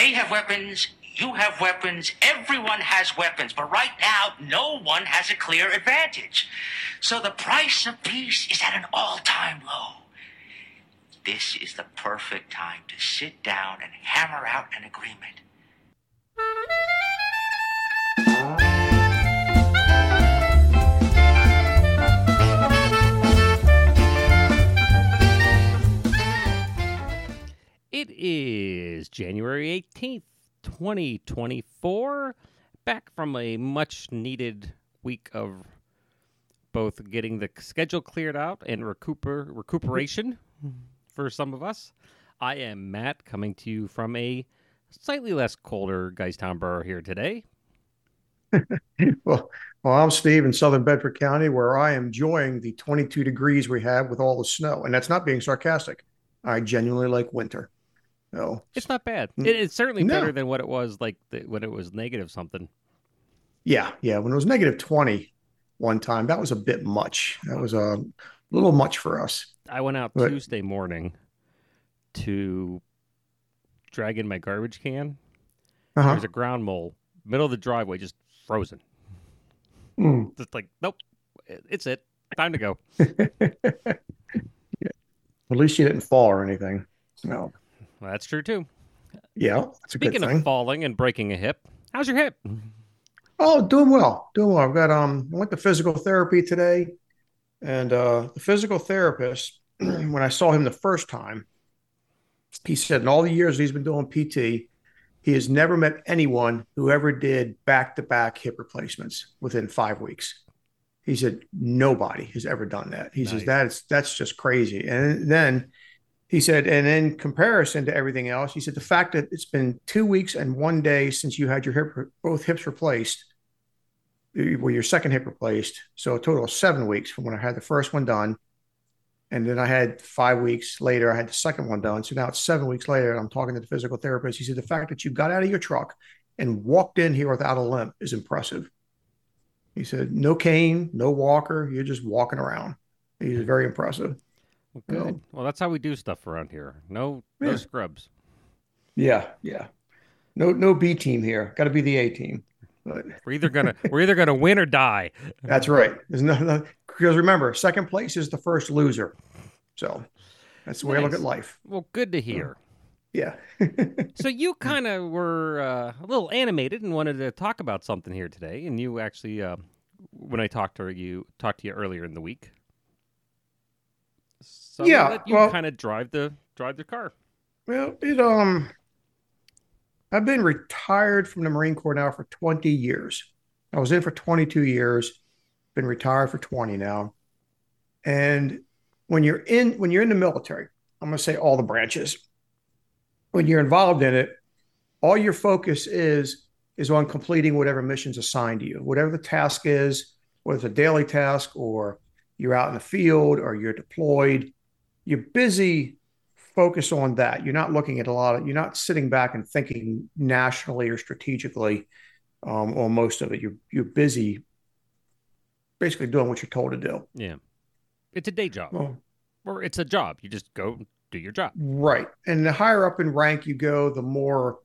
They have weapons. You have weapons. Everyone has weapons. But right now, no one has a clear advantage. So the price of peace is at an all time low. This is the perfect time to sit down and hammer out an agreement. It is January 18th, 2024. Back from a much needed week of both getting the schedule cleared out and recuper, recuperation mm-hmm. for some of us. I am Matt coming to you from a slightly less colder Geistown Borough here today. well, well, I'm Steve in Southern Bedford County, where I am enjoying the 22 degrees we have with all the snow. And that's not being sarcastic. I genuinely like winter. No, it's not bad. It, it's certainly no. better than what it was like the, when it was negative something. Yeah, yeah. When it was negative 20 one time, that was a bit much. That was a little much for us. I went out but, Tuesday morning to drag in my garbage can. Uh-huh. There's a ground mole, middle of the driveway, just frozen. Mm. Just like, nope, it's it. Time to go. yeah. At least you didn't fall or anything. No. Well, that's true too. Yeah, Speaking of falling and breaking a hip, how's your hip? Oh, doing well, doing well. I've got um, I went to physical therapy today, and uh, the physical therapist, when I saw him the first time, he said in all the years he's been doing PT, he has never met anyone who ever did back to back hip replacements within five weeks. He said nobody has ever done that. He nice. says that's that's just crazy. And then he said, and in comparison to everything else, he said the fact that it's been two weeks and one day since you had your hip, both hips replaced, well, your second hip replaced, so a total of seven weeks from when I had the first one done, and then I had five weeks later I had the second one done. So now it's seven weeks later, and I'm talking to the physical therapist. He said the fact that you got out of your truck and walked in here without a limp is impressive. He said no cane, no walker, you're just walking around. He's very impressive. Well, good. No. Well, that's how we do stuff around here. No, yeah. no scrubs. Yeah, yeah. No, no B team here. Got to be the A team. But we're either gonna we're either gonna win or die. That's right. There's no, no because remember, second place is the first loser. So that's the way nice. I look at life. Well, good to hear. Yeah. so you kind of were uh, a little animated and wanted to talk about something here today, and you actually, uh, when I talked to you, talked to you earlier in the week, so yeah, you well, kind of drive the drive the car. Well, it um, I've been retired from the Marine Corps now for 20 years. I was in for 22 years, been retired for 20 now. And when you're in when you're in the military, I'm going to say all the branches. When you're involved in it, all your focus is is on completing whatever missions assigned to you, whatever the task is, whether it's a daily task or you're out in the field or you're deployed you're busy focus on that. You're not looking at a lot of you're not sitting back and thinking nationally or strategically um, on most of it. You're you're busy basically doing what you're told to do. Yeah. It's a day job. Well, or it's a job. You just go do your job. Right. And the higher up in rank you go the more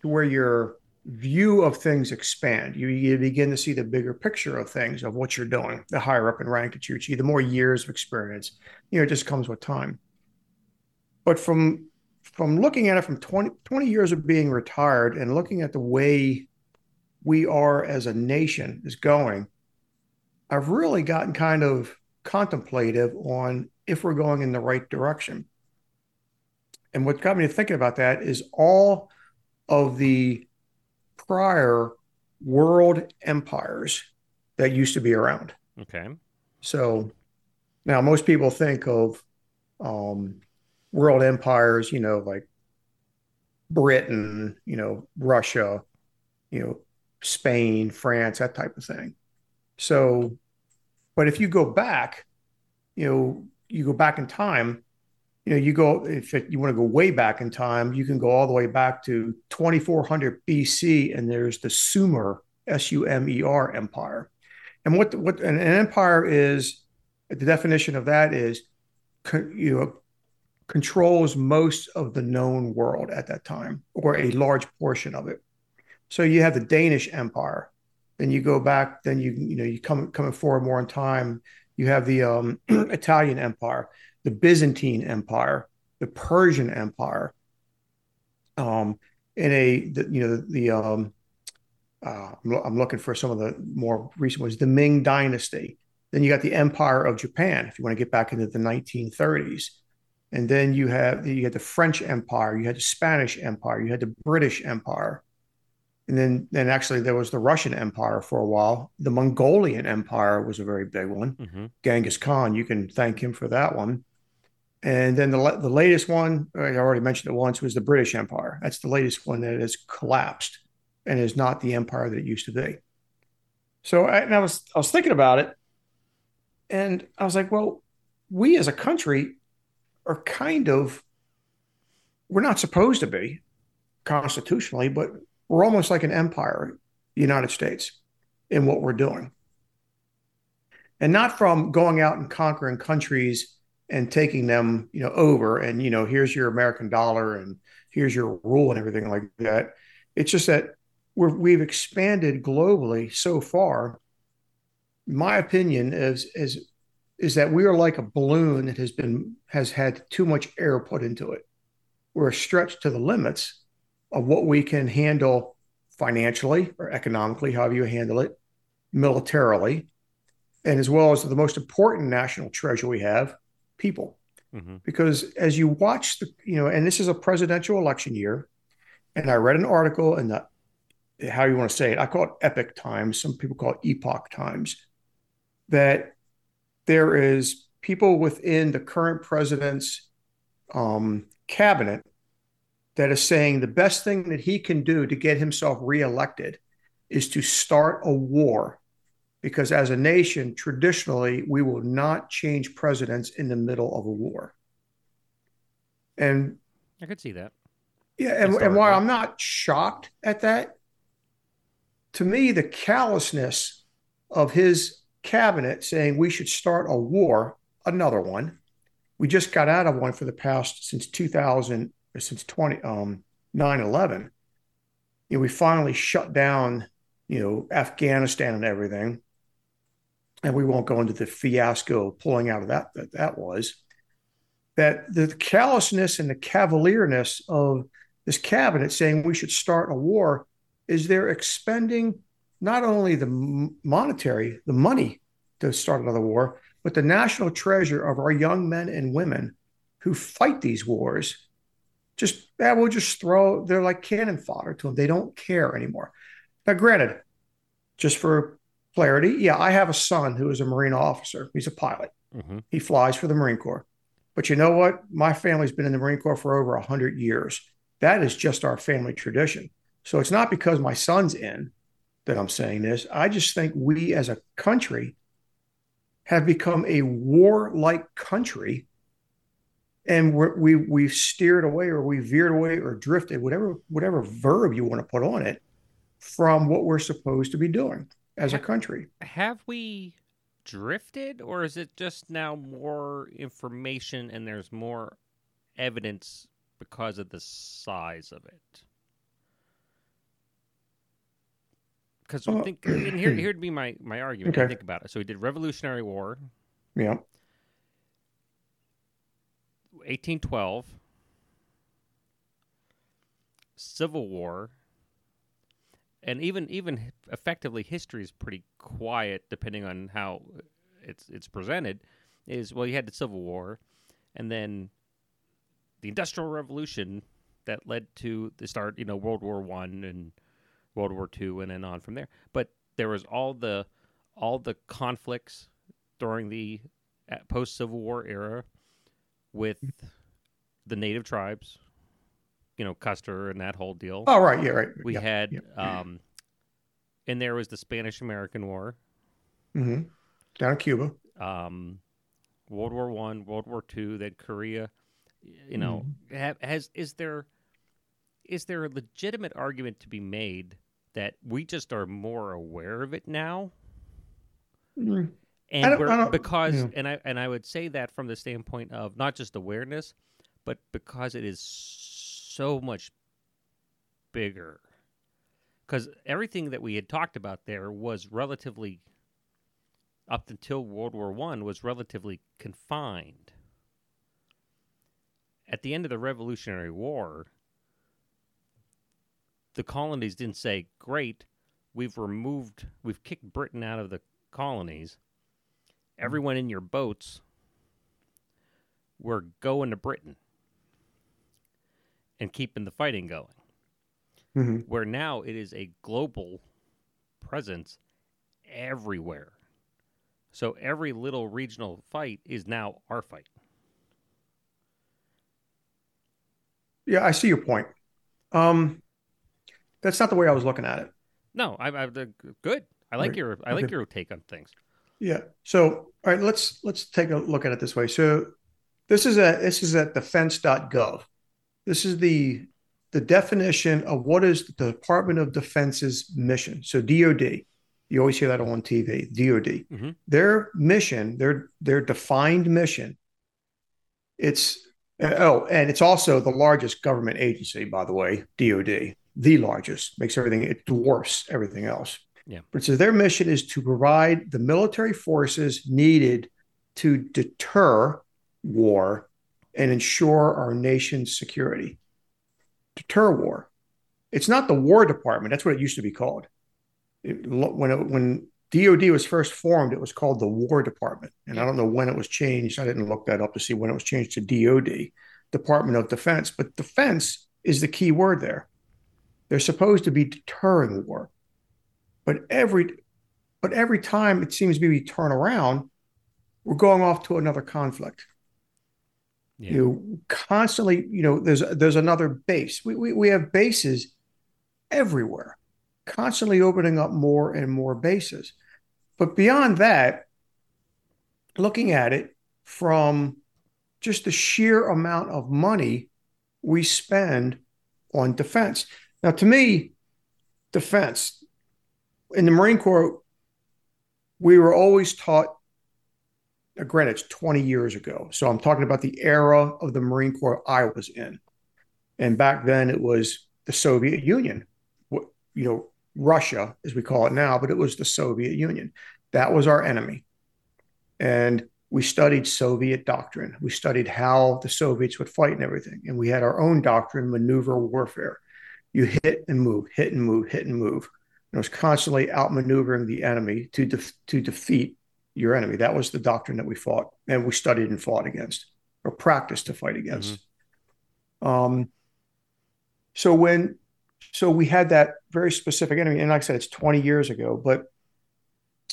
to where you're view of things expand. You, you begin to see the bigger picture of things, of what you're doing. The higher up in rank that you achieve, the more years of experience, you know, it just comes with time. But from from looking at it from 20, 20 years of being retired and looking at the way we are as a nation is going, I've really gotten kind of contemplative on if we're going in the right direction. And what got me to thinking about that is all of the prior world empires that used to be around. Okay. So now most people think of um, world empires, you know, like Britain, you know, Russia, you know, Spain, France, that type of thing. So, but if you go back, you know, you go back in time, you know, you go if you want to go way back in time, you can go all the way back to 2400 BC, and there's the Sumer S U M E R empire. And what what an, empire is, the definition of that is, you know, controls most of the known world at that time, or a large portion of it. So you have the Danish Empire. Then you go back, then you you know you come coming forward more in time. You have the um, Italian Empire, the Byzantine Empire, the Persian Empire. Um, in a the, you know the, the um, uh, I'm, I'm looking for some of the more recent ones. The Ming Dynasty. Then you got the Empire of Japan. If you want to get back into the 1930s, and then you have you had the French Empire, you had the Spanish Empire, you had the British Empire, and then then actually there was the Russian Empire for a while. The Mongolian Empire was a very big one. Mm-hmm. Genghis Khan, you can thank him for that one. And then the the latest one, I already mentioned it once, was the British Empire. That's the latest one that has collapsed and is not the empire that it used to be. So I, and I was I was thinking about it, and I was like, well, we as a country are kind of we're not supposed to be constitutionally, but we're almost like an empire, the United States, in what we're doing. And not from going out and conquering countries and taking them, you know, over and, you know, here's your American dollar and here's your rule and everything like that. It's just that we're, we've expanded globally so far. My opinion is, is, is that we are like a balloon that has been, has had too much air put into it. We're stretched to the limits of what we can handle financially or economically, however you handle it, militarily, and as well as the most important national treasure we have, people. Mm-hmm. Because as you watch the, you know, and this is a presidential election year, and I read an article in the, how you want to say it, I call it Epic Times. Some people call it Epoch Times. That there is people within the current president's um, cabinet that is saying the best thing that he can do to get himself reelected is to start a war. Because as a nation, traditionally, we will not change presidents in the middle of a war. And I could see that. Yeah. And, and while I'm not shocked at that, to me, the callousness of his cabinet saying we should start a war, another one. We just got out of one for the past since 2000 since 20 um 9-11 you know we finally shut down you know afghanistan and everything. And we won't go into the fiasco pulling out of that that that was that the callousness and the cavalierness of this cabinet saying we should start a war is they're expending not only the monetary the money to start another war but the national treasure of our young men and women who fight these wars just yeah, we'll just throw. They're like cannon fodder to them. They don't care anymore. Now, granted, just for clarity, yeah, I have a son who is a Marine officer. He's a pilot. Mm-hmm. He flies for the Marine Corps. But you know what? My family's been in the Marine Corps for over hundred years. That is just our family tradition. So it's not because my son's in that I'm saying this. I just think we as a country have become a warlike country and we're, we we've steered away or we veered away or drifted whatever whatever verb you want to put on it from what we're supposed to be doing as a country. have we drifted or is it just now more information and there's more evidence because of the size of it? Because uh, think and here here'd be my my argument okay. think about it. So we did revolutionary war. Yeah 1812, Civil War, and even even effectively history is pretty quiet depending on how it's it's presented. Is well, you had the Civil War, and then the Industrial Revolution that led to the start, you know, World War One and World War Two, and then on from there. But there was all the all the conflicts during the uh, post Civil War era with the native tribes, you know, Custer and that whole deal. Oh, right. Yeah, right. We yeah, had, yeah. um, and there was the Spanish American War. Mm-hmm. Down in Cuba. Um, World War One, World War Two, then Korea. You know, mm-hmm. have, has is there is there a legitimate argument to be made that we just are more aware of it now? Mm-hmm and we're, because yeah. and I and I would say that from the standpoint of not just awareness, but because it is so much bigger. Because everything that we had talked about there was relatively, up until World War One, was relatively confined. At the end of the Revolutionary War, the colonies didn't say, "Great, we've removed, we've kicked Britain out of the colonies. Everyone in your boats, we're going to Britain and keeping the fighting going." hmm where now it is a global presence everywhere. So every little regional fight is now our fight. Yeah, I see your point. Um, that's not the way I was looking at it. No, I, I the- good. I like your I like Okay. your take on things. Yeah. So, all right, let's let's take a look at it this way. So, this is a this is at defense.gov. This is the the definition of what is the Department of Defense's mission. So, DoD. You always hear that on TV. DoD. Mhm. Their mission, their their defined mission. It's oh, and it's also the largest government agency, by the way. DoD, the largest, makes everything it dwarfs everything else. Yeah. But so their mission is to provide the military forces needed to deter war and ensure our nation's security. Deter war. It's not the War Department. That's what it used to be called. It- when it, when DoD was first formed, it was called the War Department, and I don't know when it was changed. I didn't look that up to see when it was changed to DoD, Department of Defense. But defense is the key word there. They're supposed to be deterring war, but every but every time it seems to be we turn around, we're going off to another conflict. Yeah. You constantly, you know, there's there's another base. We, we we have bases everywhere, constantly opening up more and more bases. But beyond that, looking at it from just the sheer amount of money we spend on defense. Now, to me, defense in the Marine Corps, we were always taught granted, it's 20 years ago. So I'm talking about the era of the Marine Corps I was in. And back then it was the Soviet Union, you know, Russia, as we call it now, but it was the Soviet Union. That was our enemy. And we studied Soviet doctrine. We studied how the Soviets would fight and everything. And we had our own doctrine, maneuver warfare. You hit and move, hit and move, hit and move. And it was constantly outmaneuvering the enemy to, def- to defeat your enemy. That was the doctrine that we fought and we studied and fought against or practiced to fight against. Um, so when, so we had that very specific enemy, and like I said, it's 20 years ago, but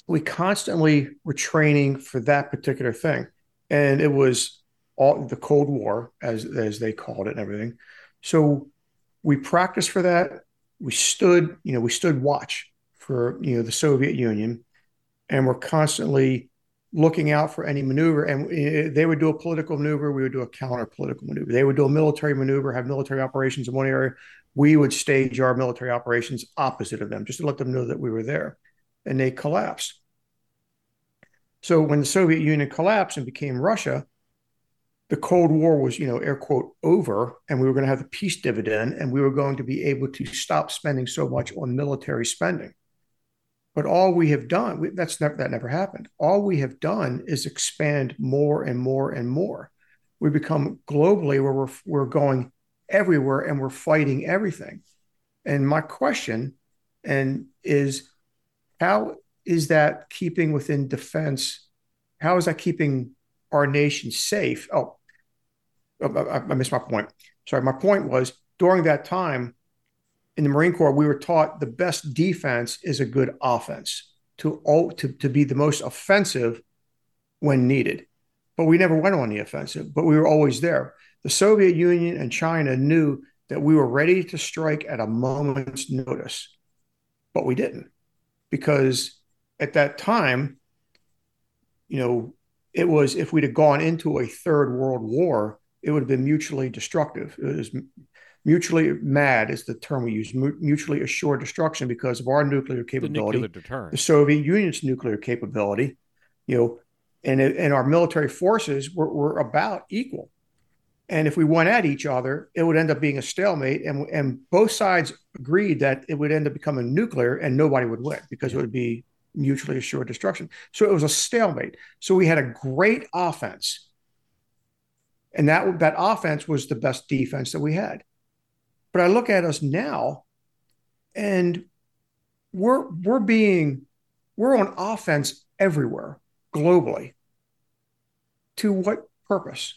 we constantly were training for that particular thing. And it was all the Cold War, as, as they called it and everything. So we practiced for that. We stood, you know, we stood watch for, you know, the Soviet Union and we're constantly looking out for any maneuver. And eh, they would do a political maneuver, we would do a counter political maneuver. They would do a military maneuver, have military operations in one area. We would stage our military operations opposite of them, just to let them know that we were there. And they collapsed. So when the Soviet Union collapsed and became Russia, the Cold War was, you know, air quote, over, and we were going to have the peace dividend, and we were going to be able to stop spending so much on military spending. But all we have done, we, that's never that never happened. All we have done is expand more and more and more. We become globally where we're we're going everywhere and we're fighting everything. And my question and is how is that keeping within defense? How is that keeping our nation safe? Oh, Oh, I, I missed my point. Sorry, my point was during that time in the Marine Corps, we were taught the best defense is a good offense to to to be the most offensive when needed. But we never went on the offensive, but we were always there. The Soviet Union and China knew that we were ready to strike at a moment's notice, but we didn't because at that time, you know, it was if we'd have gone into a third world war, it would have been mutually destructive. It was mutually mad is the term we use mutually assured destruction because of our nuclear capability the nuclear the soviet union's nuclear capability you know and and our military forces were, were about equal And if we went at each other, it would end up being a stalemate. And, and both sides agreed that it would end up becoming nuclear and nobody would win because yeah. it would be mutually assured destruction. So it was a stalemate. So we had a great offense. And that, that offense was the best defense that we had. But I look at us now and we're we're being we're on offense everywhere globally. To what purpose?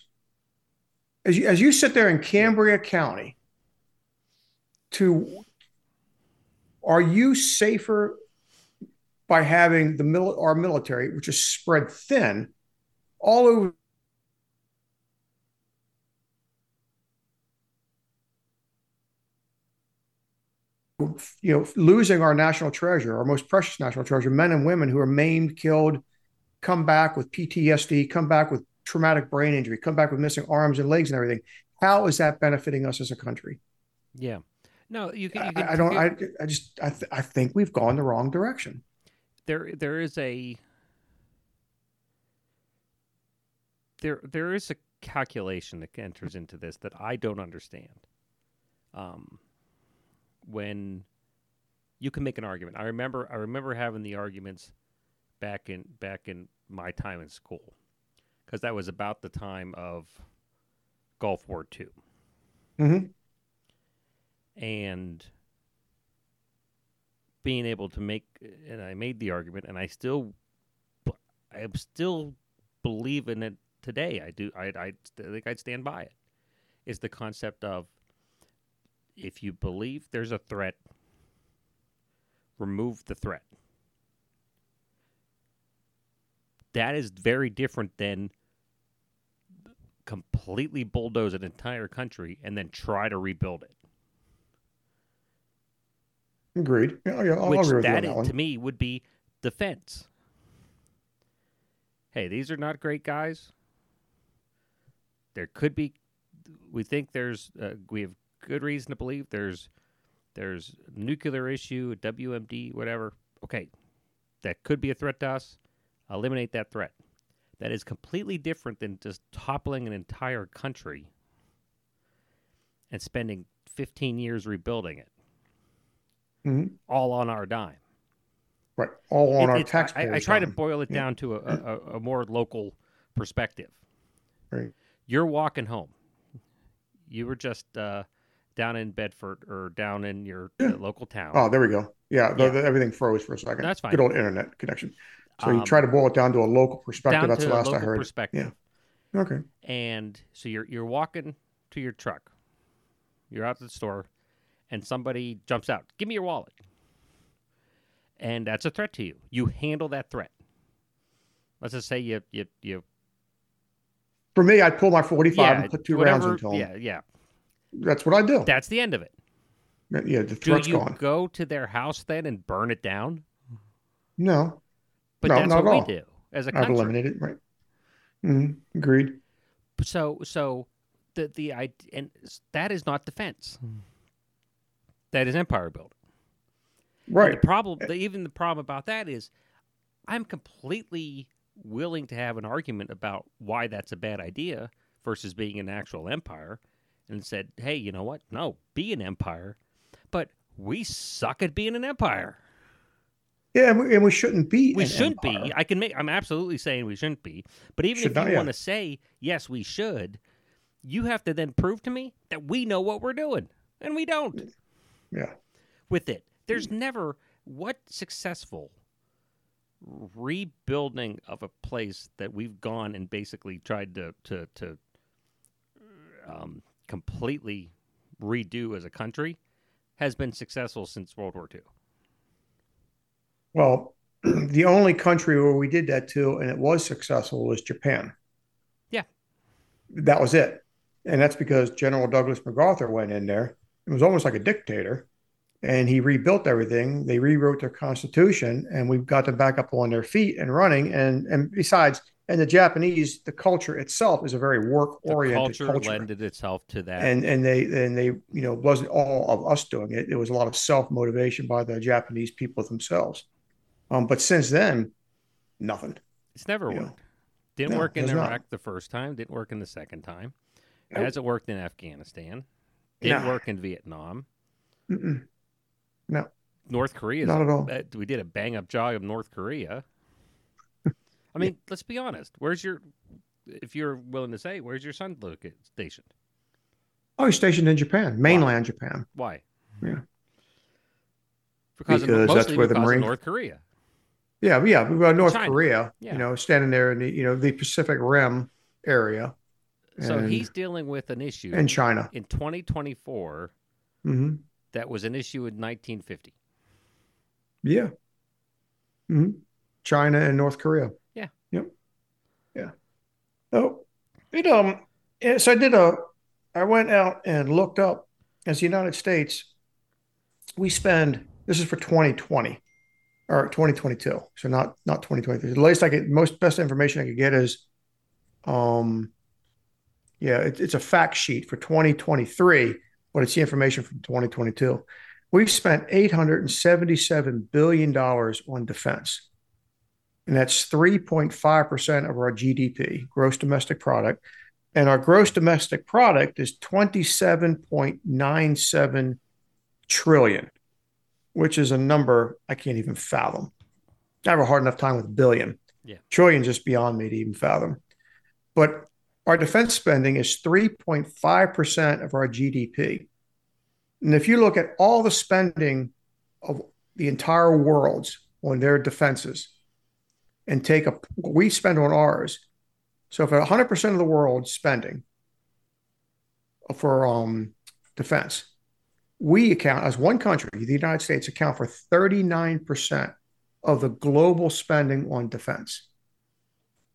As you, as you sit there in Cambria County, to are you safer by having the mil- our military, which is spread thin all over you know, losing our national treasure, our most precious national treasure, men and women who are maimed, killed, come back with PTSD, come back with traumatic brain injury, come back with missing arms and legs and everything. How is that benefiting us as a country? Yeah. No, you can. You can I, I, don't. I, I just. I, th- I think we've gone the wrong direction. There, there is a. There, there is a calculation that enters into this that I don't understand. Um, when you can make an argument. I remember I remember having the arguments back in back in my time in school because that was about the time of Gulf War 2 mm-hmm. and being able to make and I made the argument and I still I still believe in it today. I do. I I think I'd stand by it. Is the concept of if you believe there's a threat, remove the threat. That is very different than completely bulldoze an entire country and then try to rebuild it. Agreed. Yeah, yeah, I'll Which agree with that, that to me would be defense. Hey, these are not great guys. There could be. We think there's. Uh, we have good reason to believe there's there's nuclear issue, WMD, whatever. Okay, that could be a threat to us. Eliminate that threat. That is completely different than just toppling an entire country and spending 15 years rebuilding it, mm-hmm. all on our dime. Right, all on it, our taxpayers. I, I, try to boil it yeah. down to a, a, a more local perspective. Right. You're walking home. You were just uh, down in Bedford or down in your yeah. uh, local town. Oh, there we go. Yeah, yeah. The, the, everything froze for a second. That's fine. Good old internet connection. So um, you try to boil it down to a local perspective. That's the last I heard. Perspective. Yeah. Okay. And so you're you're walking to your truck. You're out at the store, and somebody jumps out. Give me your wallet. And that's a threat to you. You handle that threat. Let's just say you you you. For me, I'd pull my forty-five yeah, and put two whatever, rounds into him. Yeah, yeah. That's what I do. That's the end of it. Yeah, the threat's do you gone. go to their house then and burn it down? No, but no, that's not what at we all. do as a I've country. eliminated right. Mm-hmm. Agreed. So, so the the I and that is not defense. That is empire building. Right. And the problem, the, even the problem about that is, I'm completely willing to have an argument about why that's a bad idea versus being an actual empire and said, hey, you know what? No, be an empire. But we suck at being an empire. Yeah, and we, and we shouldn't be. We shouldn't empire. be. I can make. I'm absolutely saying we shouldn't be. But even should if you want to say yes, we should, you have to then prove to me that we know what we're doing, and we don't. Yeah. With it, there's never what successful rebuilding of a place that we've gone and basically tried to to to um, completely redo as a country has been successful since World War II. Well, the only country where we did that to, and it was successful, was Japan. Yeah. That was it. And that's because General Douglas MacArthur went in there. It was almost like a dictator. And he rebuilt everything. They rewrote their constitution, and we've got them back up on their feet and running. And and besides, and the Japanese, the culture itself is a very work oriented culture, culture. lended itself to that. And and they and they you know wasn't all of us doing it. It was a lot of self motivation by the Japanese people themselves. Um, but since then, nothing. It's never worked. know, Didn't no, work in Iraq not. the first time. Didn't work in the second time. It hasn't worked in Afghanistan. Didn't No. work in Vietnam. Mm-mm. No, North Korea. not at all. We did a bang up job of North Korea. I mean, let's be honest. Where's your, if you're willing to say, where's your son located stationed? Oh, he's stationed in Japan, mainland Japan. Why? Yeah. Because, of, that's where the because Marine- North Korea. Yeah, yeah, we got North China. Korea. Yeah. You know, standing there in the you know the Pacific Rim area. So and, he's dealing with an issue in China. in 2024 hmm that was an issue in 1950. Yeah. hmm China and North Korea. Yeah. Oh, it um. So I did a. I went out and looked up as the United States. We spend. This is for 2020 or 2022. So not not 2023. The latest I get, most best information I could get is, um. Yeah, it, it's a fact sheet for 2023, but it's the information from 2022. We've spent $877 billion on defense. And that's 3.5% of our GDP, gross domestic product. And our gross domestic product is 27.97 trillion, which is a number I can't even fathom. I have a hard enough time with billion. Yeah. Trillion just beyond me to even fathom. But our defense spending is 3.5% of our GDP. And if you look at all the spending of the entire world's on their defenses and take a what we spend on ours, so if 100% of the world's spending for um, defense, we account as one country, the United States, account for 39% of the global spending on defense.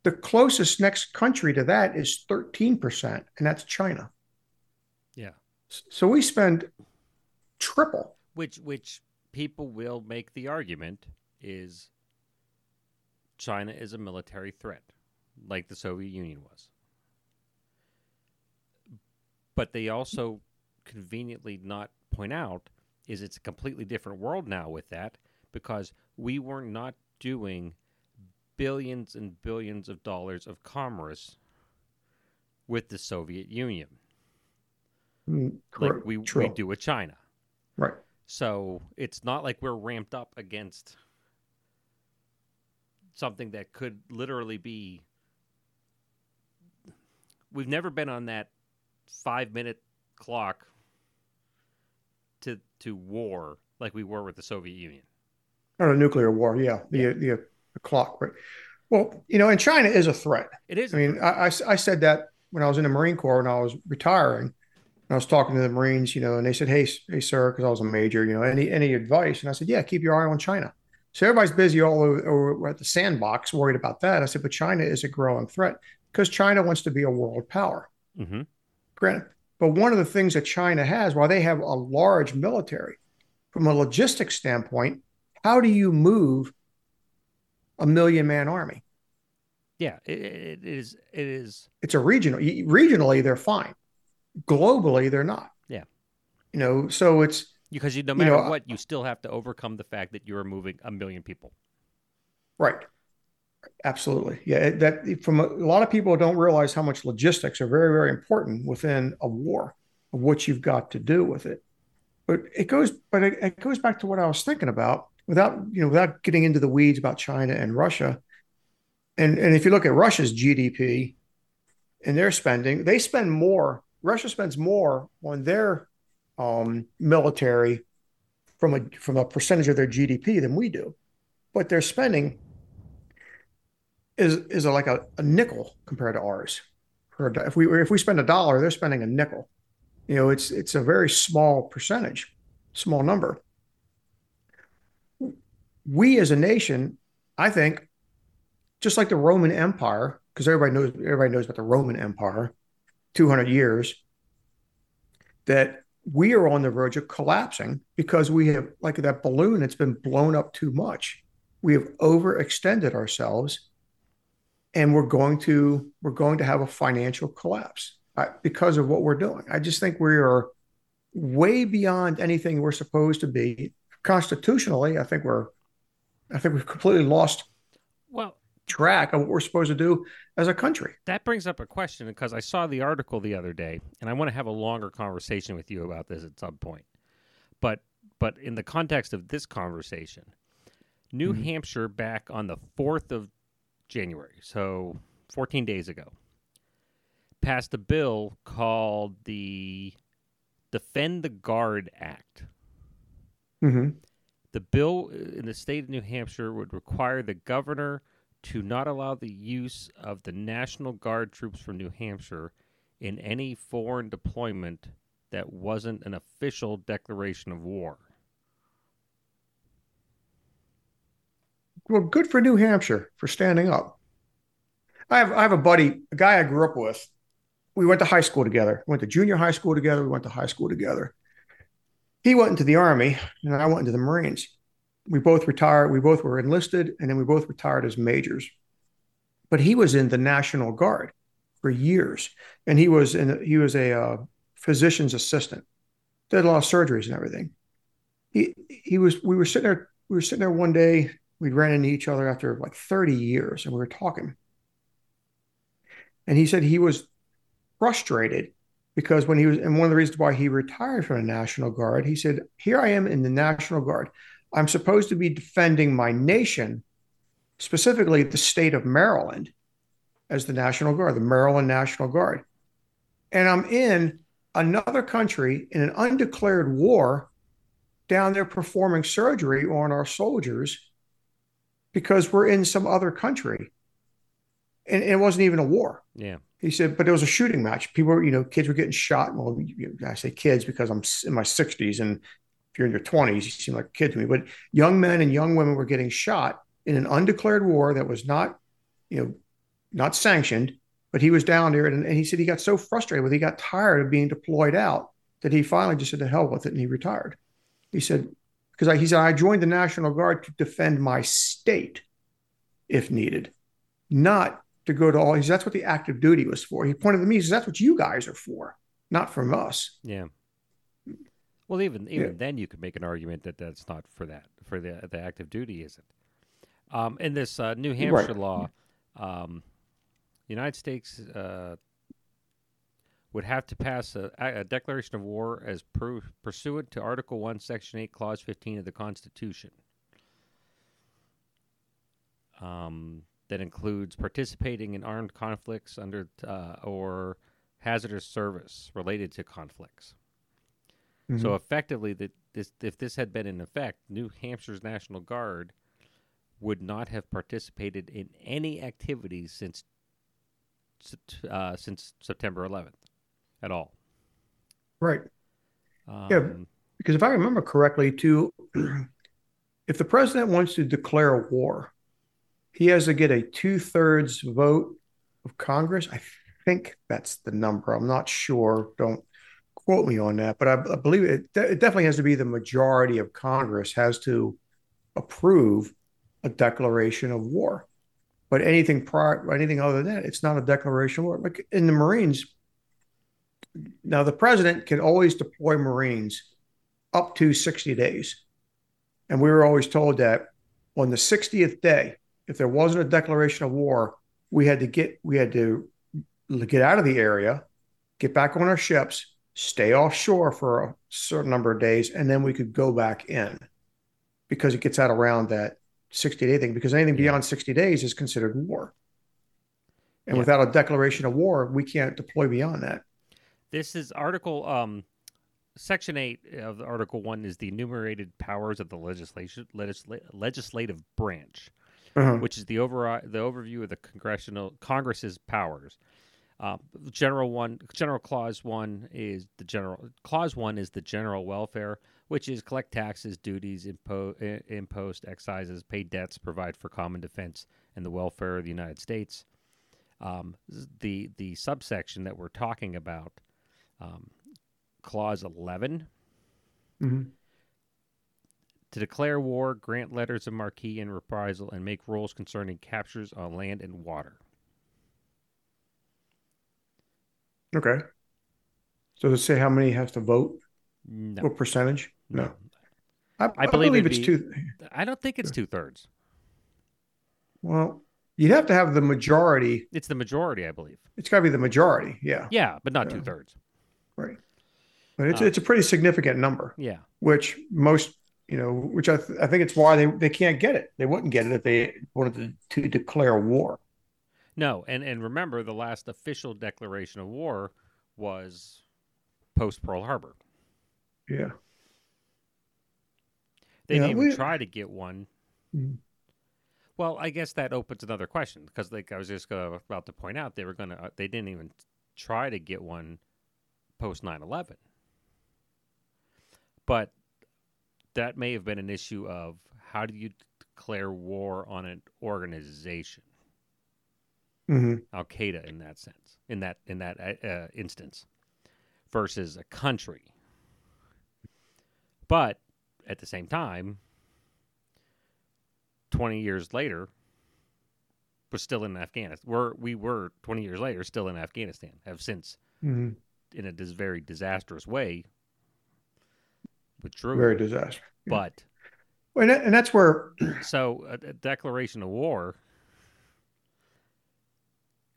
The closest next country to that is 13%, and that's China. Yeah. So we spend triple. Which which people will make the argument is China is a military threat, like the Soviet Union was. But they also conveniently not point out is it's a completely different world now with that because we were not doing billions and billions of dollars of commerce with the Soviet Union Mm, like correct. we, we True. do with China. Right. So it's not like we're ramped up against something that could literally be. We've never been on that five minute clock to to war like we were with the Soviet Union. Not a nuclear war. Yeah. The, the, the clock. Right. Well, you know, and China is a threat. It is. I mean, I, I, I said that when I was in the Marine Corps when I was retiring. And I was talking to the Marines, you know, and they said, "Hey, hey, sir," because I was a major, you know, any any advice? And I said, "Yeah, keep your eye on China." So everybody's busy all over, over at the sandbox, worried about that. I said, "But China is a growing threat because China wants to be a world power." hmm Granted, but one of the things that China has, while they have a large military, from a logistics standpoint, how do you move a million man army? Yeah, it, it is. It is. it's a regional regionally they're fine globally they're not Yeah. you know so it's Because you, no You matter know, what, you still have to overcome the fact that you are moving a million people. right. Absolutely. Yeah that from a, a lot of people don't realize how much logistics are very very important within a war of what you've got to do with it. But it goes but it, it goes back to what i was thinking about. Without you know without getting into the weeds about china and russia and and if you look at russia's gdp and their spending they spend more russia spends more on their um, military from a from a percentage of their gdp than we do but their spending is is like a, a nickel compared to ours. If we if we spend a dollar, they're spending a nickel. You know, it's it's a very small percentage, small number. We as a nation, I think, just like the Roman Empire, because everybody knows everybody knows about the Roman Empire, two hundred years, that we are on the verge of collapsing because we have like that balloon that's been blown up too much. We have overextended ourselves and we're going to we're going to have a financial collapse uh, because of what we're doing. I just think we are way beyond anything we're supposed to be constitutionally. I think we're I think we've completely lost Well, track of what we're supposed to do as a country. That brings up a question because I saw the article the other day, and I want to have a longer conversation with you about this at some point. But but in the context of this conversation, New Mhm. Hampshire back on the fourth of January, so 14 days ago, passed a bill called the Defend the Guard Act. Mm-hmm. The bill in the state of New Hampshire would require the governor to not allow the use of the National Guard troops from New Hampshire in any foreign deployment that wasn't an official declaration of war. Well, good for New Hampshire for standing up. I have I have a buddy, a guy I grew up with. We went to high school together. We Went to junior high school together. We went to high school together. He went into the army, and I went into the Marines. We both retired. We both were enlisted, and then we both retired as majors. But he was in the National Guard for years, and he was in he was a uh, physician's assistant. Did a lot of surgeries and everything. He he was. We were sitting there. We were sitting there one day we ran into each other after like 30 years and we were talking. And he said he was frustrated because when he was, and one of the reasons why he retired from the National Guard, he said, Here I am in the National Guard. I'm supposed to be defending my nation, specifically the state of Maryland, as the National Guard, the Maryland National Guard. And I'm in another country in an undeclared war down there performing surgery on our soldiers because we're in some other country. And, and it wasn't even a war. Yeah. He said, but it was a shooting match. People were, you know, kids were getting shot. Well, I say kids because I'm in my 60s. And you're in your 20s, you seem like a kid to me. But young men and young women were getting shot in an undeclared war that was not, you know, not sanctioned. But he was down there and, and he said he got so frustrated with it, he got tired of being deployed out that he finally just said to hell with it and he retired. He said, because he said, I joined the National Guard to defend my state if needed, not to go to all. He said, that's what the active duty was for. He pointed to me, he says, that's what you guys are for, not from us. Yeah. Well, even even Yeah. then, you could make an argument that that's not for that for the the active duty isn't. Um, in this uh, New Hampshire law, um, the United States uh, would have to pass a, a declaration of war as per, pursuant to Article One, Section Eight, Clause fifteen of the Constitution. Um, that includes participating in armed conflicts under uh, or hazardous service related to conflicts. So effectively, that this, if this had been in effect, New Hampshire's National Guard would not have participated in any activities since uh, since September 11th at all. right. Um, Yeah. Because if I remember correctly, too, if the president wants to declare war, he has to get a two thirds vote of Congress. I think that's the number. I'm not sure. Don't quote me on that, but I, I believe it, it definitely has to be the majority of Congress has to approve a declaration of war. But anything prior, anything other than that, it's not a declaration of war. Like in the Marines, now the president can always deploy Marines up to 60 days. And we were always told that on the 60th day, if there wasn't a declaration of war, we had to get we had to get out of the area, get back on our ships, stay offshore for a certain number of days, and then we could go back in because it gets out around that 60 day thing. Because anything beyond 60 days is considered war. And Yeah. without a declaration of war, we can't deploy beyond that. This is Article um, Section Eight of the Article One is the enumerated powers of the legislation legisla- legislative branch. Uh-huh. which is the over the overview of the congressional Congress's powers. Uh, general one, general clause one is the general clause one is the general welfare, which is collect taxes, duties, impo, impost, excises, pay debts, provide for common defense and the welfare of the United States. Um, the the subsection that we're talking about, um, clause eleven, Mhm. to declare war, grant letters of marque and reprisal, and make rules concerning captures on land and water. Okay. So to say how many has to vote? No, What percentage? No. I, I believe it'd it's be- two. I don't think it's two thirds. Well, You'd have to have the majority. It's the majority, I believe. It's got to be the majority. Yeah. Yeah, but not Yeah. two thirds. Right. But it's Uh, it's a pretty significant number, Yeah. which most you know, which I th- I think it's why they they can't get it. They wouldn't get it if they wanted to, to declare war. No, and and remember the last official declaration of war was post Pearl Harbor. Yeah. They Yeah, didn't even we- try to get one. Mhm. Well, I guess that opens another question because, like I was just gonna, about to point out, they were gonna, uh, they didn't even try to get one post 9-11. But that may have been an issue of how do you declare war on an organization, hmm Al Qaeda, in that sense, in that in that uh, uh, instance, versus a country. But at the same time, 20 years later, we're still in Afghanistan. We're, we were 20 years later still in Afghanistan, have since, hmm in a dis- very disastrous way, withdrew. Very disastrous. But And, that, and that's where so a, a declaration of war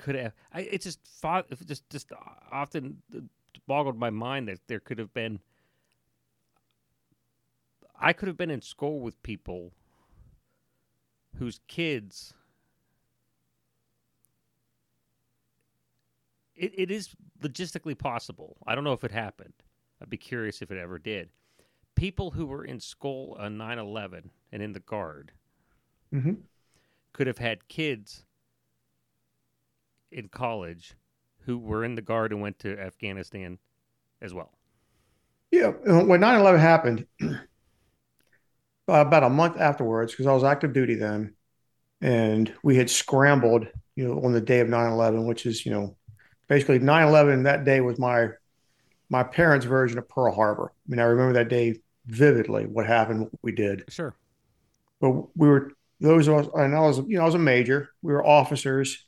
could have. I, it just just just often boggled my mind that there could have been. I could have been in school with people whose kids. It, it is logistically possible. I don't know if it happened. I'd be curious if it ever did. People who were in school on 9 11 and in the Guard mm-hmm. could have had kids in college who were in the Guard and went to Afghanistan as well. Yeah, uh, when 9/11 happened, uh, about a month afterwards, because I was active duty then, and we had scrambled, you know, on the day of 9/11, which is, you know, basically 9/11 that day was my my parents' version of Pearl Harbor. I mean, I remember that day vividly, what happened, what we did. Sure. But we were those of us, and I was, you know, I was a major. We were officers,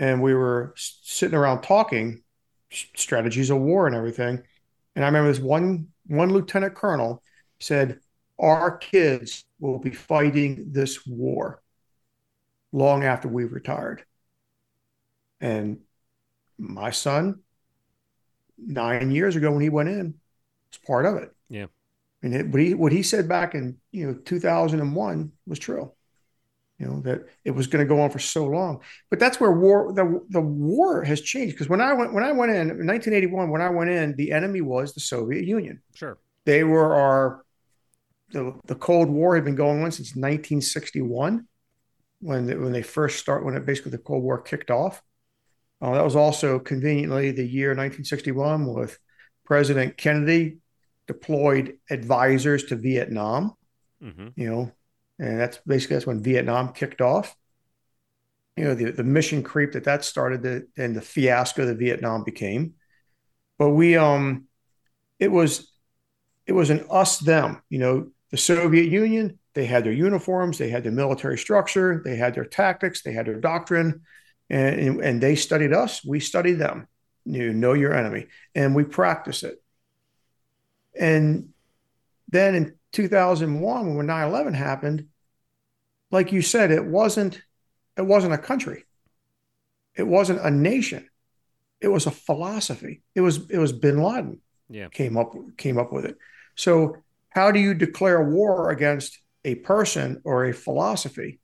and we were sitting around talking strategies of war and everything. And I remember this one one lieutenant colonel said, "Our kids will be fighting this war long after we've retired." And my son, nine years ago when he went in, was part of it. Yeah. And it, what he what he said back in you know 2001 was true. You know that it was going to go on for so long, but that's where war the the war has changed. Because when I went when I went in, in 1981, when I went in, the enemy was the Soviet Union. Sure. They were our the the Cold War had been going on since 1961, when they, when they first start when it basically the Cold War kicked off. Uh, that was also conveniently the year 1961 with President Kennedy deployed advisors to Vietnam hmm you know, and that's basically that's when Vietnam kicked off. You know, the the mission creep that that started, the, and the fiasco that Vietnam became. But we, um, it was, it was an us them. You know, the Soviet Union, they had their uniforms, they had their military structure, they had their tactics, they had their doctrine, and and, and they studied us. We studied them. You know your enemy, and we practice it. And then in 2001 when 9-11 happened like you said it wasn't it wasn't a country. It wasn't a nation. It was a philosophy. It was it was bin laden Yeah. came up came up with it. So how do you declare war against a person or a philosophy?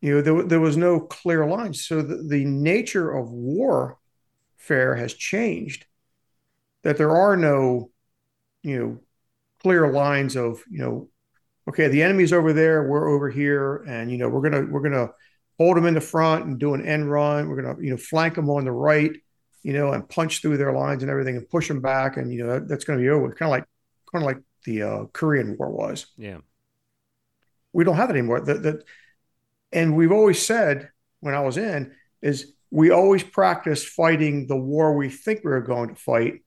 You know there, there was no clear line. so the, the nature of warfare has changed that there are no you know clear lines of you know okay the enemy's over there we're over here and you know we're gonna we're gonna hold them in the front and do an end run. We're gonna you know flank them on the right you know and punch through their lines and everything and push them back and you know that, that's gonna be over. Kind of like kind of like the uh, korean war was. Yeah. we don't have it anymore. That that and we've always said when i was in is we always practice fighting the war we think we are going to fight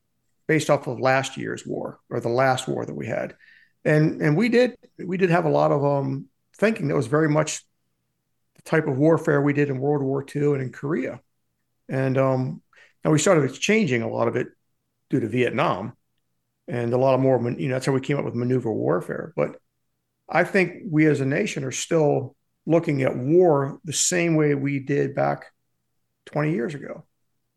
based off of last year's war or the last war that we had. And and we did we did have a lot of um thinking that was very much the type of warfare we did in world war ii and in korea. And um and we started changing a lot of it due to vietnam and a lot of more you know that's how we came up with maneuver warfare. But i think we as a nation are still looking at war the same way we did back 20 years ago.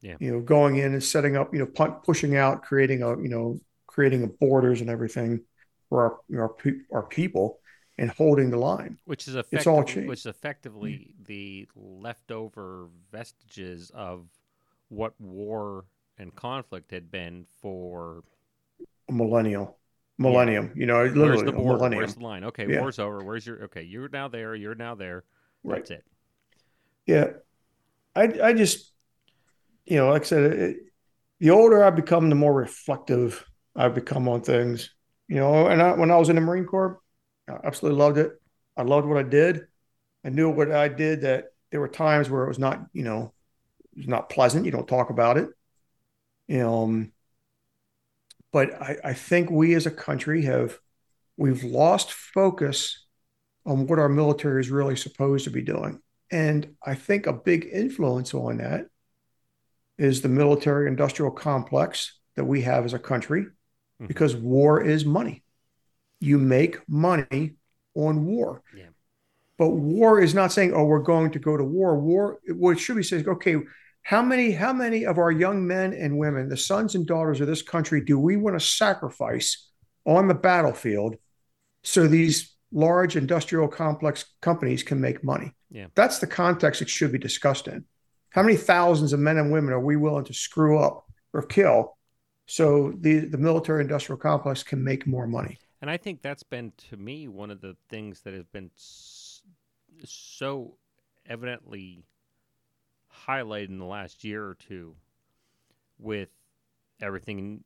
Yeah. You know, going in and setting up, you know, pu- pushing out, creating a, you know, creating a borders and everything for our you know, our, pe- our people and holding the line. which is It's all effectively changed. which is effectively the leftover vestiges of what war and conflict had been for A millennial, millennium. You know, literally where's the border millennium. where's the line okay Yeah. war's over where's your okay you're now there you're now there Right. that's it Yeah, I I just you know, like I said, it, the older I become, the more reflective I've become on things. You know, and I, when I was in the Marine Corps, I absolutely loved it. I loved what I did. I knew what I did. That there were times where it was not, you know, it was not pleasant. You don't talk about it. Um, but I, I think we as a country have we've lost focus on what our military is really supposed to be doing. And I think a big influence on that is the military industrial complex that we have as a country, Mhm. because war is money. You make money on war. Yeah. But war is not saying, oh, we're going to go to war. War, what it should be saying, okay, how many, how many of our young men and women, the sons and daughters of this country, do we want to sacrifice on the battlefield so these large industrial complex companies can make money? Yeah. That's the context it should be discussed in. How many thousands of men and women are we willing to screw up or kill so the, the military industrial complex can make more money? and i think that's been to me one of the things that has been so evidently highlighted in the last year or two with everything in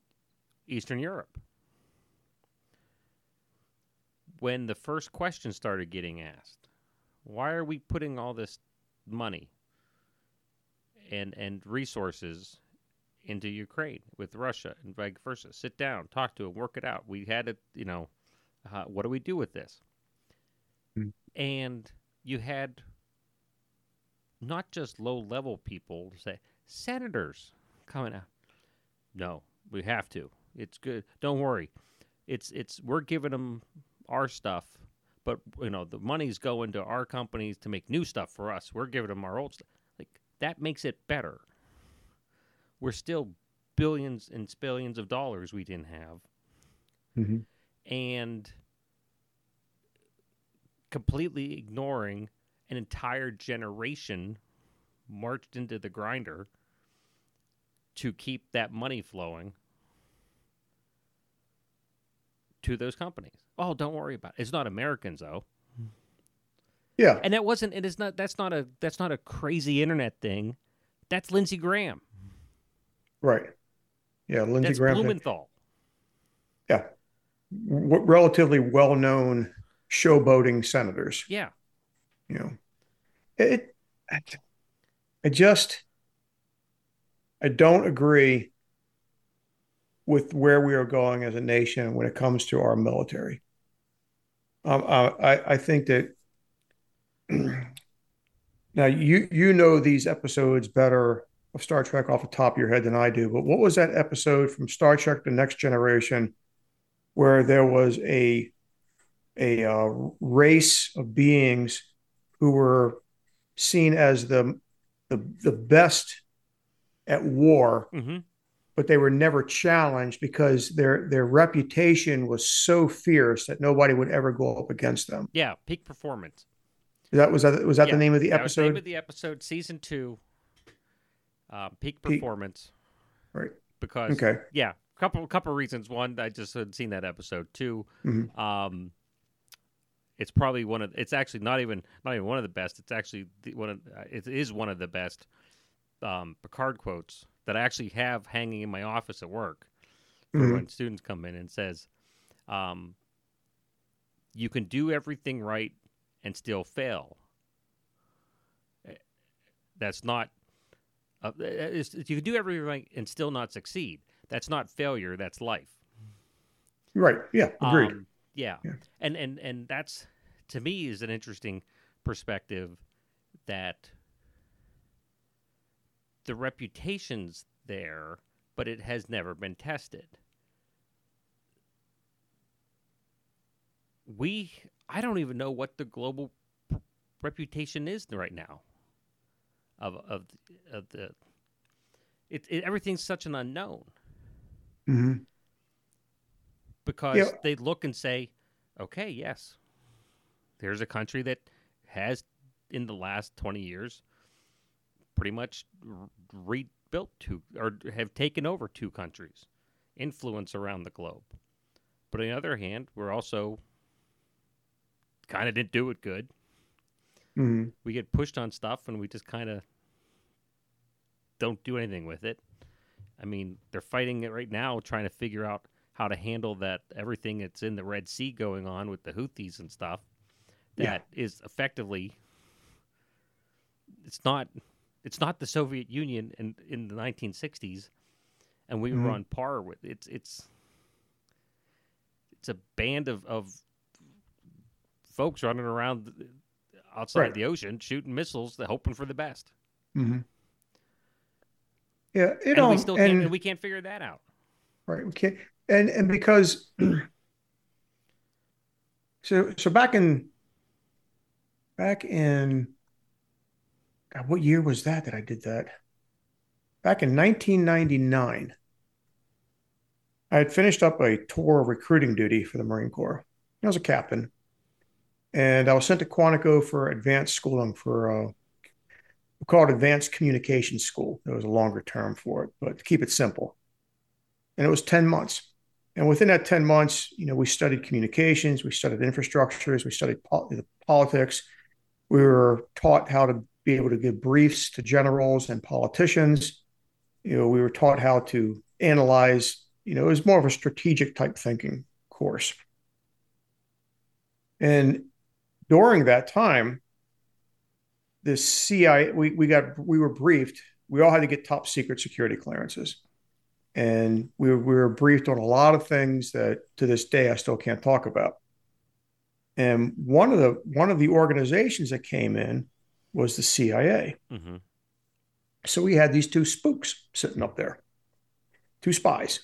eastern europe when the first question started getting asked why are we putting all this money and and resources into Ukraine with Russia and vice versa. Sit down, talk to him, work it out. We had it, you know. Uh, what do we do with this? Hmm. And you had not just low level people say senators coming out. No, we have to. It's good. Don't worry. It's it's we're giving them our stuff, but you know the money's going to our companies to make new stuff for us. We're giving them our old stuff. That makes it better. We're still billions and billions of dollars we didn't have, mm-hmm. and completely ignoring an entire generation marched into the grinder to keep that money flowing to those companies. Oh, don't worry about it. It's not Americans though. Yeah. And that wasn't it is not that's not a that's not a crazy internet thing. That's Lindsey Graham. Right. Yeah. Lindsey That's Graham. Blumenthal. yeah. W- relatively well known showboating senators. Yeah. you know it i just i don't agree with where we are going as a nation when it comes to our military um, I, I think that now you you know these episodes better of Star Trek off the top of your head than I do, but what was that episode from Star Trek: The Next Generation where there was a a uh, race of beings who were seen as the the, the best at war, Mm-hmm. but they were never challenged because their their reputation was so fierce that nobody would ever go up against them. Yeah. Peak performance. That was that was that Yeah, the name of the was the name episode? of the episode, season two. Uh, peak Peak- performance. Right. Because Okay. yeah, couple couple reasons. One, I just had seen that episode. Two, Mhm. um, it's probably one of. It's actually not even not even one of the best. It's actually the, one of. uh, It is one of the best um, Picard quotes that I actually have hanging in my office at work for Mhm. when students come in and says, um, "You can do everything right and still fail." Eh, That's not. Uh, it's, you can do everything and still not succeed. That's not failure. That's life. Right. Yeah. Agreed. Um, yeah. Yeah. And and and that's to me is an interesting perspective that the reputation's there, but it has never been tested. We I don't even know what the global p- reputation is right now. Of of of the, it, it everything's such an unknown hmm because Yeah. they look and say, okay, yes, there's a country that has in the last twenty years pretty much rebuilt two or have taken over two countries, influence around the globe. But on the other hand, we're also kind of didn't do it good. hmm we get pushed on stuff and we just kind of don't do anything with it. I mean, they're fighting it right now, trying to figure out how to handle that everything that's in the Red Sea going on with the Houthis and stuff. That is Yeah. effectively, it's not, it's not the Soviet Union in in the 1960s, and we were Mhm. on par with it's it's it's a band of of folks running around outside Right. the ocean shooting missiles, hoping for the best. Mm-hmm. Yeah, you and know, we still can't, and- and we can't figure that out. Right. We can't, and and because so so back in back in God, what year was that that I did that? Back in 1999, I had finished up a tour of recruiting duty for the Marine Corps. I was a captain, and I was sent to Quantico for advanced schooling for uh, we call it Advanced Communication School. There was a longer term for it, but to keep it simple and it was 10 months. And within that 10 months, you know, we studied communications, we studied infrastructures, we studied the politics. We were taught how to be able to give briefs to generals and politicians. You know, we were taught how to analyze, you know, it was more of a strategic type thinking course. And during that time, the CIA, we, we got, we were briefed. We all had to get top secret security clearances and we were, we were briefed on a lot of things that to this day I still can't talk about. And one of the one of the organizations that came in was the CIA. hmm So we had these two spooks sitting up there, two spies.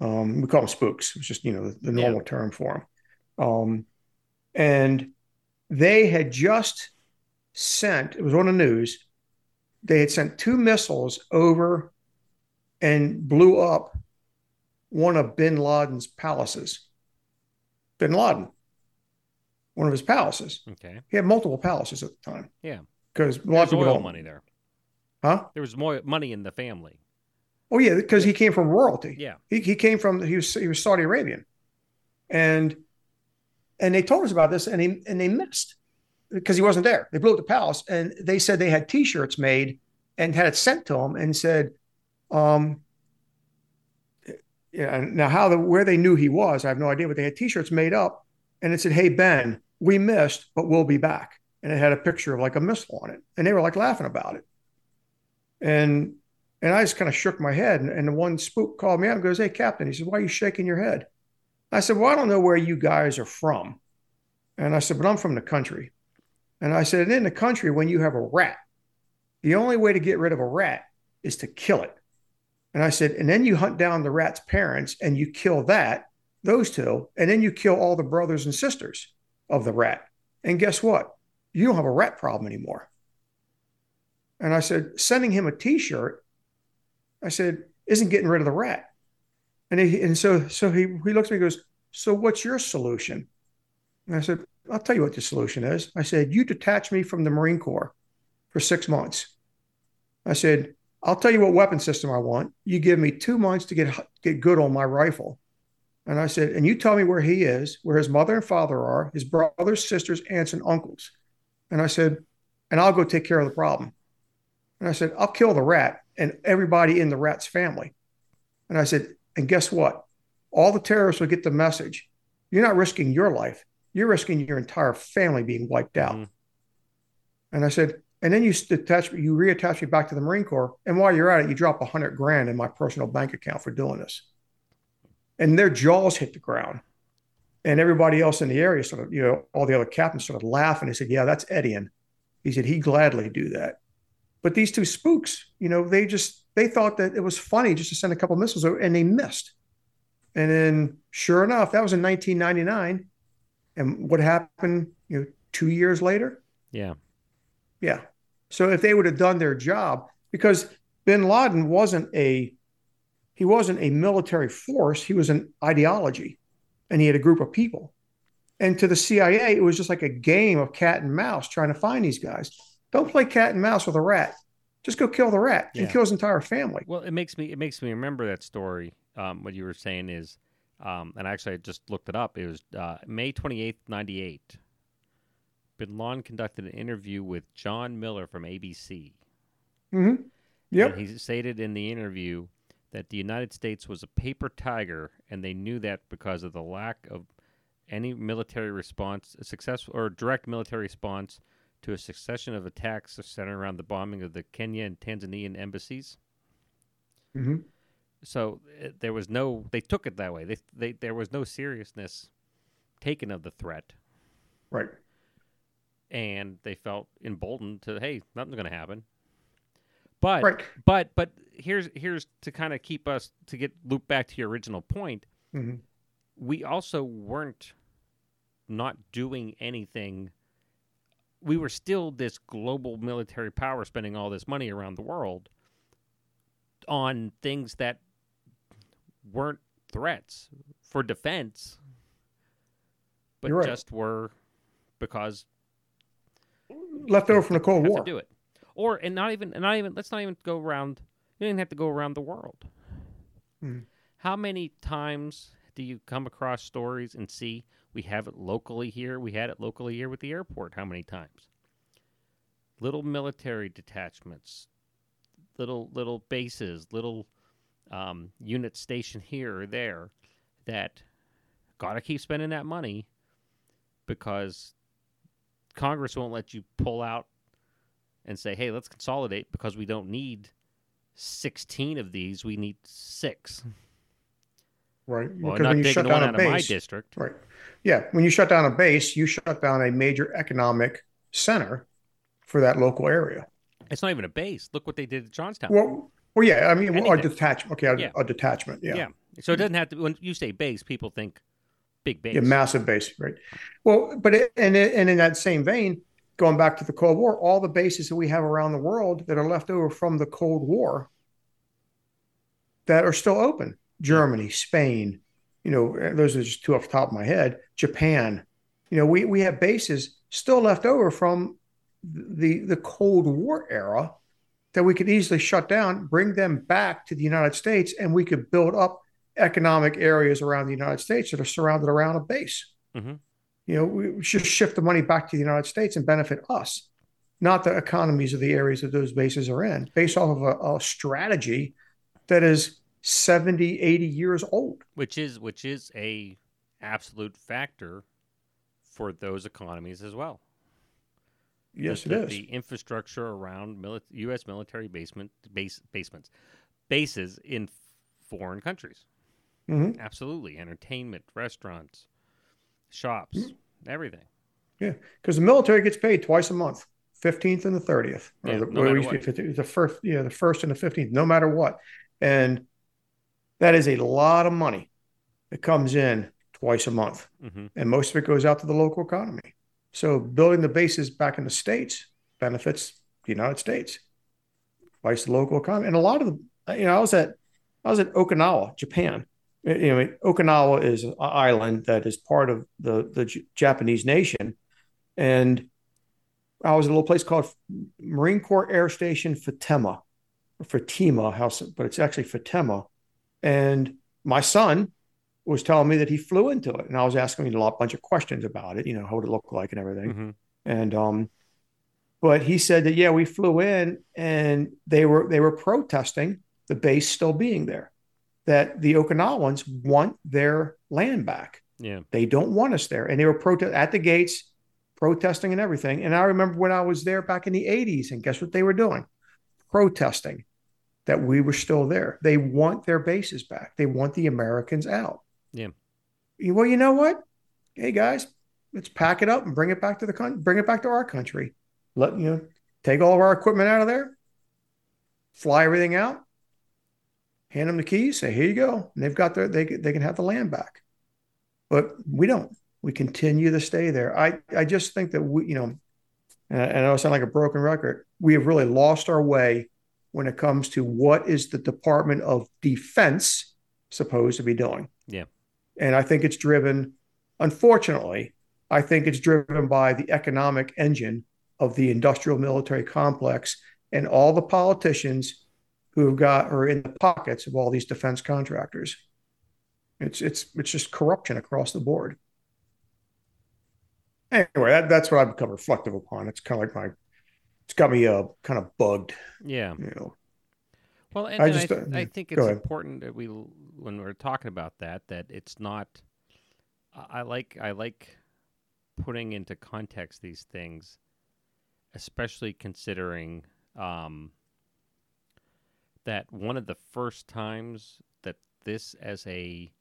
Um, we call them spooks. It's just you know the, the normal term for them. Um, and they had just sent. It was on the news. They had sent two missiles over and blew up one of Bin Laden's palaces. Bin Laden, one of his palaces. Okay. He had multiple palaces at the time. Yeah. because a lot of people oil money there. Huh? There was more money in the family. Oh yeah, because he came from royalty. Yeah. He he came from he was he was Saudi Arabian, and and they told us about this, and he and they missed because he wasn't there. They blew up the palace, and they said they had T-shirts made and had it sent to him, and said, um, yeah. Now how the where they knew he was, I have no idea, but they had T-shirts made up, and it said, "Hey Ben, we missed, but we'll be back," and it had a picture of like a missile on it, and they were like laughing about it, and and I just kind of shook my head. And, and the one spook called me out and goes, Hey, Captain. He said, Why are you shaking your head? I said, Well, I don't know where you guys are from. And I said, But I'm from the country. And I said, And in the country, when you have a rat, the only way to get rid of a rat is to kill it. And I said, And then you hunt down the rat's parents and you kill that, those two, and then you kill all the brothers and sisters of the rat. And guess what? You don't have a rat problem anymore. And I said, Sending him a t shirt I said, isn't getting rid of the rat. And he, and so so he he looks at me and goes, So what's your solution? And I said, I'll tell you what the solution is. I said, You detach me from the Marine Corps for six months. I said, I'll tell you what weapon system I want. You give me two months to get get good on my rifle. And I said, and you tell me where he is, where his mother and father are, his brothers, sisters, aunts, and uncles. And I said, and I'll go take care of the problem. And I said, I'll kill the rat and everybody in the rat's family. And I said, and guess what? All the terrorists will get the message. You're not risking your life. You're risking your entire family being wiped out. Mhm. And I said, and then you detach you reattach me back to the Marine Corps. And while you're at it, you drop a hundred grand in my personal bank account for doing this. And their jaws hit the ground. And everybody else in the area sort of, you know, all the other captains started laughing. They said, Yeah, that's Edian. He said he'd gladly do that. But these two spooks, you know, they just they thought that it was funny just to send a couple missiles over, and they missed. And then, sure enough, that was in 1999. And what happened? You know, two years later, Yeah. Yeah. So if they would have done their job, because Bin Laden wasn't a he wasn't a military force, he was an ideology, and he had a group of people. And to the CIA, it was just like a game of cat and mouse trying to find these guys. Don't play cat and mouse with a rat. Just go kill the rat Yeah. and kill his entire family. Well, it makes me it makes me remember that story. Um, what you were saying is, um, and actually I just looked it up. It was uh, May twenty eighth, ninety eight. Bin Laden conducted an interview with John Miller from ABC. hmm Yep. And he stated in the interview that the United States was a paper tiger, and they knew that because of the lack of any military response, a successful or direct military response to a succession of attacks centered around the bombing of the Kenya and Tanzanian embassies. hmm So uh, there was no. They took it that way. They, they there was no seriousness taken of the threat, Right. and they felt emboldened to, hey, nothing's going to happen. But Right. but but here's here's to kind of keep us to get loop back to your original point. hmm We also weren't not doing anything. We were still this global military power spending all this money around the world on things that weren't threats for defense, but right. just were because Left over from the Cold War. to do it. Or and not even and not even let's not even go around. You didn't have to go around the world. Mhm. How many times do you come across stories and see we have it locally here? We had it locally here with the airport. How many times? Little military detachments, little little bases, little um, units stationed here or there that gotta keep spending that money because Congress won't let you pull out and say, "Hey, let's consolidate because we don't need 16 of these. We need 6." Right. Well, because when you shut down a out of my base, district. right? Yeah, when you shut down a base, you shut down a major economic center for that local area. It's not even a base. Look what they did at Johnstown. Well, well, yeah. I mean, well, a detachment. Okay, a, Yeah. a detachment. Yeah. yeah. So it doesn't have to when you say base, people think big base. Yeah, massive base, right? Well, but it, and it, and in that same vein, going back to the Cold War, all the bases that we have around the world that are left over from the Cold War that are still open, Germany, Spain, you know, those are just two off the top of my head. Japan, you know, we we have bases still left over from the the Cold War era that we could easily shut down, bring them back to the United States, and we could build up economic areas around the United States that are surrounded around a base. Mhm. You know, we should shift the money back to the United States and benefit us, not the economies of the areas that those bases are in, based off of a, a strategy that is 70, 80 years old. which is which is a absolute factor for those economies as well. Yes, the, it the- is. The infrastructure around mili- U.S. military basement base basements bases in foreign countries. Mhm. Absolutely, entertainment, restaurants, shops, Mm-hmm. everything. Yeah, because the military gets paid twice a month, 15th and the 30th. Or Yeah, the, no or matter used to what. be 50 the first, yeah, the first and the 15th, no matter what. And that is a lot of money that comes in twice a month. hmm and most of it goes out to the local economy. So building the bases back in the states benefits the United States, vice the local economy, and a lot of the. You know, I was at I was at Okinawa, Japan. You know, Okinawa is an island that is part of the the J- Japanese nation, and I was at a little place called Marine Corps Air Station Futenma, or Fatima House, but it's actually Futenma, and my son was telling me that he flew into it, and I was asking him a lot, bunch of questions about it. You know, how would it look like and everything. hmm And um, but he said that yeah, we flew in, and they were they were protesting the base still being there. That the Okinawans want their land back. Yeah. They don't want us there, and they were protest at the gates, protesting and everything. And I remember when I was there back in the '80s, and guess what they were doing? Protesting that we were still there. They want their bases back. They want the Americans out. Yeah. Well, you know what? Hey guys, let's pack it up and bring it back to the country. Bring it back to our country. Let you know, take all of our equipment out of there, fly everything out, hand them the keys, say here you go, and they've got their they they can have the land back. But we don't. We continue to stay there. I I just think that we you know, and I know I sound like a broken record. We have really lost our way when it comes to what is the Department of Defense supposed to be doing. Yeah. And I think it's driven, unfortunately, I think it's driven by the economic engine of the industrial military complex and all the politicians who have got are in the pockets of all these defense contractors. It's it's it's just corruption across the board. Anyway, that, that's what I've become reflective upon. It's kind of like my, it's got me uh kind of bugged. Yeah. You know. Well, and I I, just, I, uh, I think it's important that we, when we're talking about that, that it's not. I I like I like putting into context these things, especially considering um, that one of the first times that this as a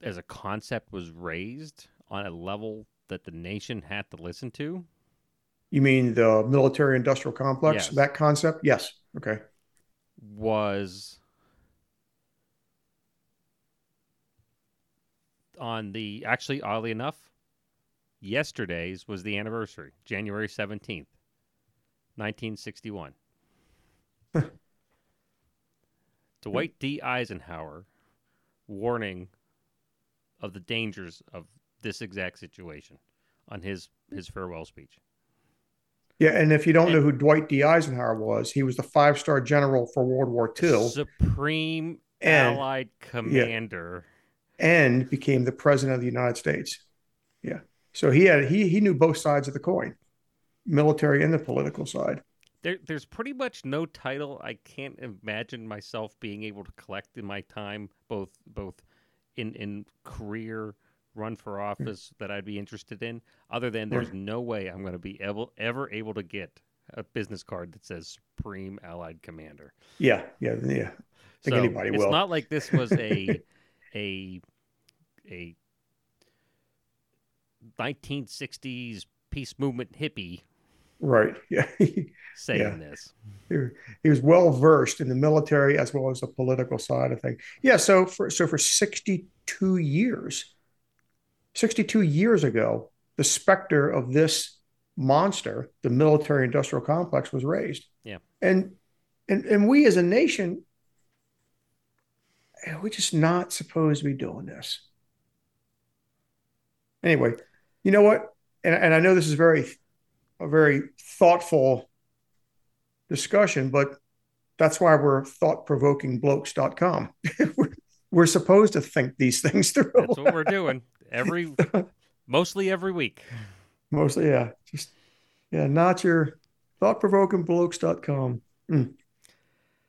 as a concept was raised on a level that the nation had to listen to You mean the military industrial complex? Yes. That concept? Yes. Okay. was on the actually oddly enough yesterday's was the anniversary january 17th 1961 dwight d eisenhower warning of the dangers of this exact situation on his his farewell speech Yeah, and if you don't know who Dwight D. Eisenhower was, he was the five-star general for World War II supreme And- allied commander and became the president of the United States. Yeah. So he had he he knew both sides of the coin, military and the political side. There, there's pretty much no title I can't imagine myself being able to collect in my time, both both in in career, run for hmm. office that I'd be interested in. Other than there's no way I'm going to be able ever able to get a business card that says Supreme Allied Commander. Yeah, yeah, yeah. I think anybody it's will. It's not like this was a a a 1960s peace movement hippie Right. Yeah. saying Yeah. this. he was well versed in the military as well as the political side of things. Yeah. So for so for 62 years, 62 years ago, the specter of this monster, the military industrial complex, was raised. Yeah. And and and we as a nation, eh, we're just not supposed to be doing this. Anyway, you know what? And, and I know this is very a very thoughtful discussion, but that's why we're thought-provokingblokes.com. we're, we're supposed to think these things through. That's what we're doing every mostly every week. Mostly, yeah. Just yeah, not your thoughtprovokingblokes.com. Mm.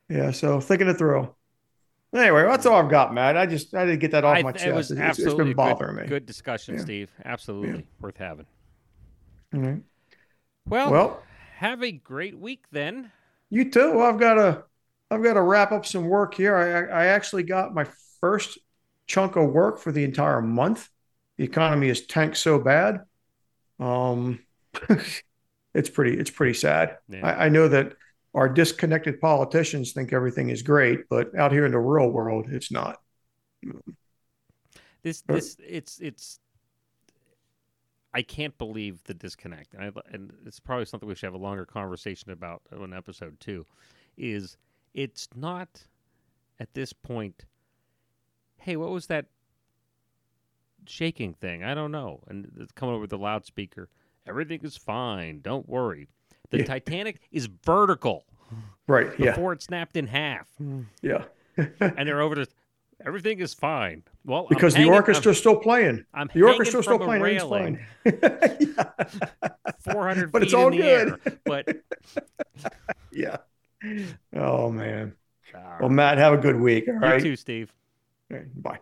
Yeah, so thinking it through. Anyway, that's all I've got, Matt. I just I didn't get that off I- my it chest. was It's- it's- it's absolutely been bothering good, me. good discussion, Yeah. Steve. Absolutely worth having. All right. Well, Well, have a great week then. You too. Well, I've got to, I've got to wrap up some work here. I, I actually got my first chunk of work for the entire month. The economy is tanked so bad. Um, it's pretty, it's pretty sad. Yeah. I, I know that our disconnected politicians think everything is great, but out here in the real world, it's not. This Uh, this it's it's I can't believe the disconnect. And, I, and it's probably something we should have a longer conversation about on episode 2 is it's not at this point hey, what was that shaking thing? I don't know. And it's coming over the loudspeaker. Everything is fine. Don't worry. The Yeah. Titanic is vertical Right. Yeah. before it snapped in half. Yeah. And they're over to everything is fine. Well, I'm because the hanging- I'm- orchestra's still playing. I'm The orchestra's still playing. It's railing, fine. yeah. 400 But it's all in the good. air. But yeah. Oh man. Ah, Well, Matt, have a good week. All you right. too, Steve. Okay, Bye.